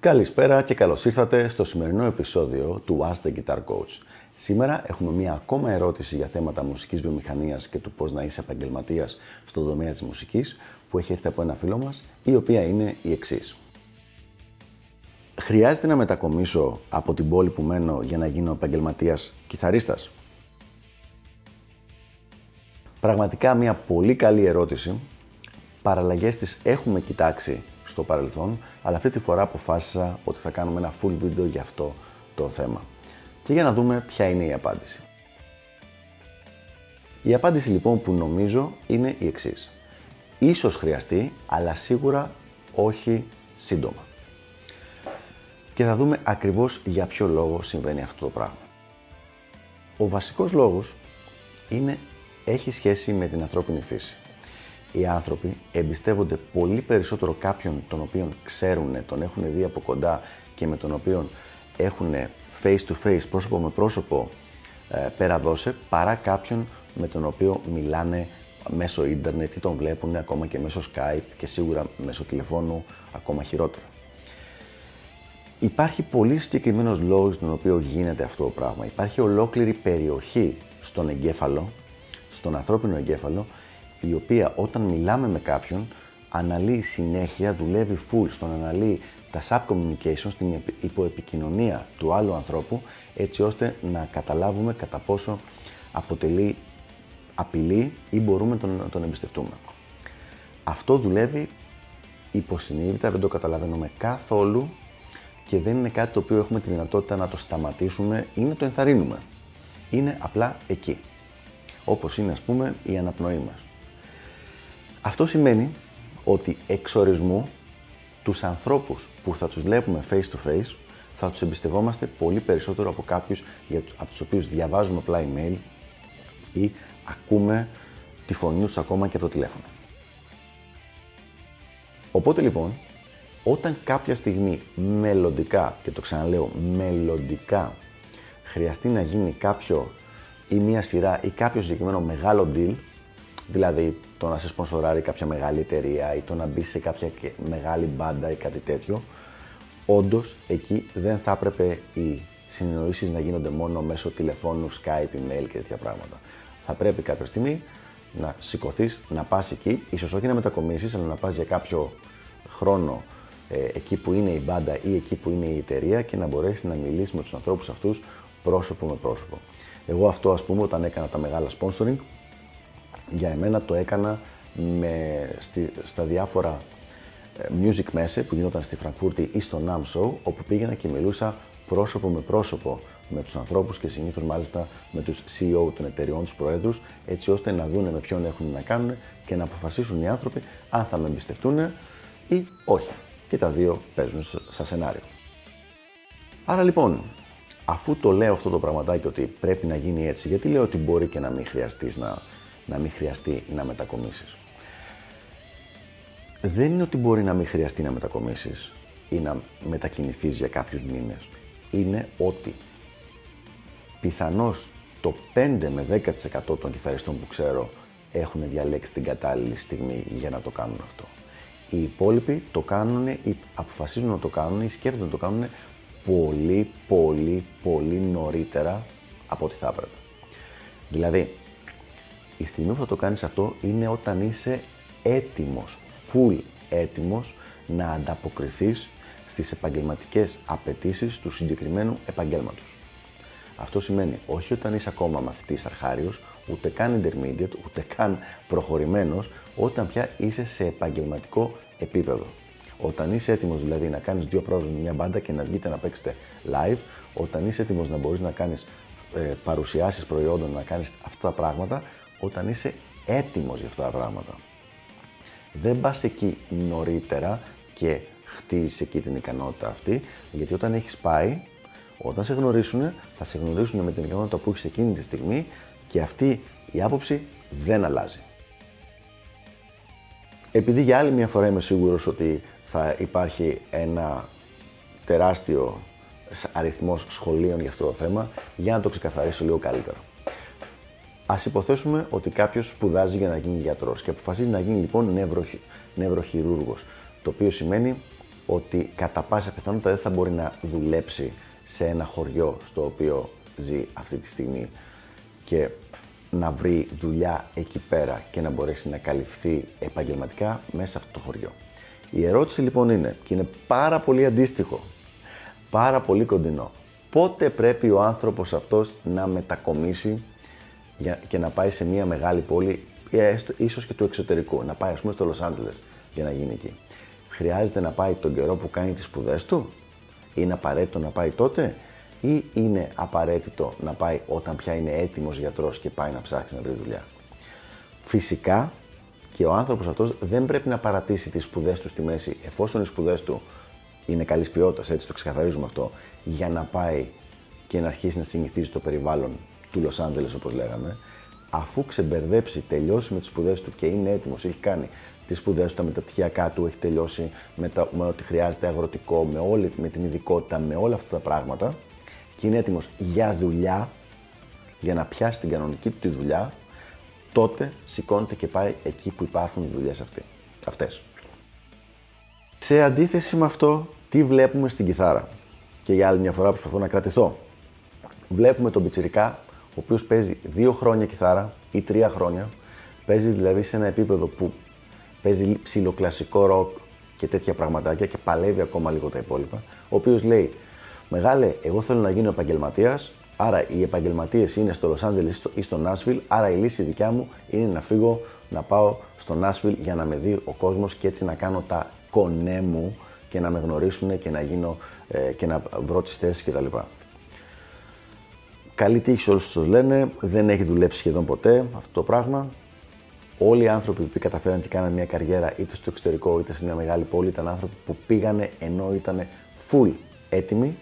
Καλησπέρα και καλώς ήρθατε στο σημερινό επεισόδιο του Ask the Guitar Coach. Σήμερα έχουμε μία ακόμα ερώτηση για θέματα μουσικής βιομηχανίας και του πώς να είσαι επαγγελματίας στον τομέα της μουσικής που έχει έρθει από ένα φίλο μας, η οποία είναι η εξής. Χρειάζεται να μετακομίσω από την πόλη που μένω για να γίνω επαγγελματίας κιθαρίστας; Πραγματικά μια πολύ καλή ερώτηση. Παραλλαγές τις έχουμε κοιτάξει στο παρελθόν, αλλά αυτή τη φορά αποφάσισα ότι θα κάνουμε ένα full video για αυτό το θέμα. Και για να δούμε ποια είναι η απάντηση. Η απάντηση λοιπόν που νομίζω είναι η εξής. Ίσως χρειαστεί, αλλά σίγουρα όχι σύντομα. Και θα δούμε ακριβώς για ποιο λόγο συμβαίνει αυτό το πράγμα. Ο βασικός λόγος είναι, έχει σχέση με την ανθρώπινη φύση. Οι άνθρωποι εμπιστεύονται πολύ περισσότερο κάποιον τον οποίον ξέρουν, τον έχουν δει από κοντά και με τον οποίο έχουν face to face, πρόσωπο με πρόσωπο ε, πέρα δώσε, παρά κάποιον με τον οποίο μιλάνε μέσω ίντερνετ ή τον βλέπουν ακόμα και μέσω Skype και σίγουρα μέσω τηλεφώνου ακόμα χειρότερα. Υπάρχει πολύ συγκεκριμένος λόγος στον οποίο γίνεται αυτό το πράγμα. Υπάρχει ολόκληρη περιοχή στον εγκέφαλο, στον ανθρώπινο εγκέφαλο, η οποία όταν μιλάμε με κάποιον αναλύει συνέχεια, δουλεύει full στον αναλύει τα sub-communications, την υποεπικοινωνία του άλλου ανθρώπου, έτσι ώστε να καταλάβουμε κατά πόσο αποτελεί απειλή ή μπορούμε τον, τον εμπιστευτούμε. Αυτό δουλεύει υποσυνείδητα, δεν το καταλαβαίνουμε καθόλου και δεν είναι κάτι το οποίο έχουμε τη δυνατότητα να το σταματήσουμε ή να το ενθαρρύνουμε. Είναι απλά εκεί. Όπως είναι ας πούμε η αναπνοή μας. Αυτό σημαίνει ότι εξορισμού τους ανθρώπους που θα τους βλέπουμε face to face θα τους εμπιστευόμαστε πολύ περισσότερο από κάποιους από τους οποίους διαβάζουμε απλά email ή ακούμε τη φωνή τους ακόμα και από το τηλέφωνο. Οπότε λοιπόν, όταν κάποια στιγμή μελλοντικά, και το ξαναλέω μελλοντικά, χρειαστεί να γίνει κάποιο ή μία σειρά ή κάποιο συγκεκριμένο μεγάλο deal, δηλαδή το να σε σπονσοράρει κάποια μεγάλη εταιρεία ή το να μπει σε κάποια μεγάλη μπάντα ή κάτι τέτοιο, όντως εκεί δεν θα έπρεπε οι συνεννοήσεις να γίνονται μόνο μέσω τηλεφώνου, Skype, email και τέτοια πράγματα. Θα πρέπει κάποια στιγμή να σηκωθείς, να πας εκεί, ίσως όχι να μετακομίσεις, αλλά να πας για κάποιο χρόνο ε, εκεί που είναι η μπάντα ή εκεί που είναι η εταιρεία και να μπορέσεις να μιλήσεις με τους ανθρώπους αυτούς πρόσωπο με πρόσωπο. Εγώ αυτό, ας πούμε, όταν έκανα τα μεγάλα sponsoring, για εμένα το έκανα με, στη, στα διάφορα ε, music messe που γινόταν στη Φραγκφούρτη ή στο NAM Show, όπου πήγαινα και μιλούσα πρόσωπο με πρόσωπο με τους ανθρώπους και συνήθως μάλιστα με τους CEO των εταιριών, τους προέδρους, έτσι ώστε να δουν με ποιον έχουν να κάνουν και να αποφασίσουν οι άνθρωποι αν θα με εμπιστευτούν ή όχι. Και τα δύο παίζουν στα σενάριο. Άρα λοιπόν, αφού το λέω αυτό το πραγματάκι ότι πρέπει να γίνει έτσι, γιατί λέω ότι μπορεί και να μην χρειαστείς να να μην χρειαστεί να μετακομίσεις. Δεν είναι ότι μπορεί να μην χρειαστεί να μετακομίσεις ή να μετακινηθείς για κάποιους μήνες. Είναι ότι πιθανώς το 5 με 10% των κιθαριστών που ξέρω έχουν διαλέξει την κατάλληλη στιγμή για να το κάνουν αυτό. Οι υπόλοιποι το κάνουν ή αποφασίζουν να το κάνουν ή σκέφτονται να το κάνουν πολύ, πολύ, πολύ νωρίτερα από ό,τι θα έπρεπε. Δηλαδή, η στιγμή που θα το κάνεις αυτό είναι όταν είσαι έτοιμος, full έτοιμος να ανταποκριθείς στις επαγγελματικές απαιτήσεις του συγκεκριμένου επαγγέλματος. Αυτό σημαίνει όχι όταν είσαι ακόμα μαθητής αρχάριος, ούτε καν intermediate, ούτε καν προχωρημένος, όταν πια είσαι σε επαγγελματικό επίπεδο. Όταν είσαι έτοιμος δηλαδή να κάνεις δύο πρόβλημα με μια μπάντα και να βγείτε να παίξετε live, όταν είσαι έτοιμος να μπορείς να κάνεις ε, παρουσιάσεις προϊόντων, να κάνεις αυτά τα πράγματα, όταν είσαι έτοιμος για αυτά τα πράγματα. Δεν πας εκεί νωρίτερα και χτίζεις εκεί την ικανότητα αυτή, γιατί όταν έχεις πάει, όταν σε γνωρίσουν, θα σε γνωρίσουν με την ικανότητα που έχεις εκείνη τη στιγμή και αυτή η άποψη δεν αλλάζει. Επειδή για άλλη μια φορά είμαι σίγουρος ότι θα υπάρχει ένα τεράστιο αριθμός σχολείων για αυτό το θέμα, για να το ξεκαθαρίσω λίγο καλύτερα. Α υποθέσουμε ότι κάποιος σπουδάζει για να γίνει γιατρός και αποφασίζει να γίνει λοιπόν νευροχ... νευροχειρούργος. Το οποίο σημαίνει ότι κατά πάσα πιθανότητα δεν θα μπορεί να δουλέψει σε ένα χωριό στο οποίο ζει αυτή τη στιγμή και να βρει δουλειά εκεί πέρα και να μπορέσει να καλυφθεί επαγγελματικά μέσα σε αυτό το χωριό. Η ερώτηση λοιπόν είναι, και είναι πάρα πολύ αντίστοιχο, πάρα πολύ κοντινό, πότε πρέπει ο άνθρωπος αυτός να μετακομίσει και να πάει σε μια μεγάλη πόλη, ίσως και του εξωτερικού, να πάει ας πούμε στο Λος Άντζελες για να γίνει εκεί. Χρειάζεται να πάει τον καιρό που κάνει τις σπουδές του, είναι απαραίτητο να πάει τότε; Ή είναι απαραίτητο να πάει όταν πια είναι έτοιμος γιατρός και πάει να ψάξει να βρει δουλειά; Φυσικά και ο άνθρωπος αυτός δεν πρέπει να παρατήσει τις σπουδές του στη μέση εφόσον οι σπουδές του είναι καλής ποιότητας, έτσι το ξεκαθαρίζουμε αυτό, για να πάει και να αρχίσει να συνηθίζει το περιβάλλον του Λος Άντζελες όπως λέγαμε, αφού ξεμπερδέψει, τελειώσει με τις σπουδές του και είναι έτοιμος, έχει κάνει τις σπουδές του, τα μεταπτυχιακά του, έχει τελειώσει με, τα, με ό,τι χρειάζεται αγροτικό, με, όλη, με την ειδικότητα, με όλα αυτά τα πράγματα και είναι έτοιμος για δουλειά, για να πιάσει την κανονική του τη δουλειά, τότε σηκώνεται και πάει εκεί που υπάρχουν οι δουλειές αυτές. Σε αντίθεση με αυτό, τι βλέπουμε στην κιθάρα; Και για άλλη μια φορά προσπαθώ να κρατηθώ. Βλέπουμε τον Πιτσιρικά, ο οποίος παίζει δύο χρόνια κιθάρα ή τρία χρόνια. Παίζει δηλαδή σε ένα επίπεδο που παίζει ψηλοκλασικό ροκ και τέτοια πραγματάκια και παλεύει ακόμα λίγο τα υπόλοιπα. Ο οποίος λέει: Μεγάλε, εγώ θέλω να γίνω επαγγελματίας, άρα οι επαγγελματίες είναι στο Λο Άντζελε ή στο Νάσβιλ, άρα η λύση δικιά μου είναι να φύγω να πάω στο Νάσβιλ για να με δει ο κόσμος και έτσι να κάνω τα κονέ μου και να με γνωρίσουν και να γίνω ε, και να βρω τις θέσεις κτλ. Καλή τύχη σε όλους του λένε, δεν έχει δουλέψει σχεδόν ποτέ αυτό το πράγμα. Όλοι οι άνθρωποι που καταφέραν και κάνανε μια καριέρα είτε στο εξωτερικό είτε σε μια μεγάλη πόλη ήταν άνθρωποι που πήγανε ενώ ήταν full έτοιμοι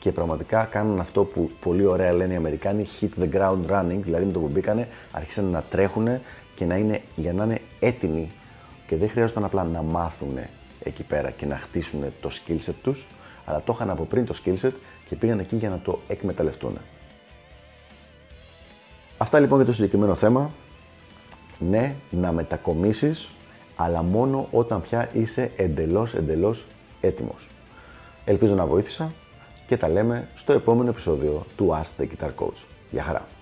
και πραγματικά κάνουν αυτό που πολύ ωραία λένε οι Αμερικάνοι hit the ground running, δηλαδή με το που μπήκανε άρχισαν να τρέχουν και να είναι, για να είναι έτοιμοι και δεν χρειάζονταν απλά να μάθουν εκεί πέρα και να χτίσουν το skill set τους, αλλά το είχαν από πριν το skill set και πήγαν εκεί για να το εκμεταλλευτούν. Αυτά λοιπόν για το συγκεκριμένο θέμα. Ναι, να μετακομίσεις, αλλά μόνο όταν πια είσαι εντελώς, εντελώς έτοιμος. Ελπίζω να βοήθησα και τα λέμε στο επόμενο επεισόδιο του Ask the Guitar Coach. Γεια χαρά!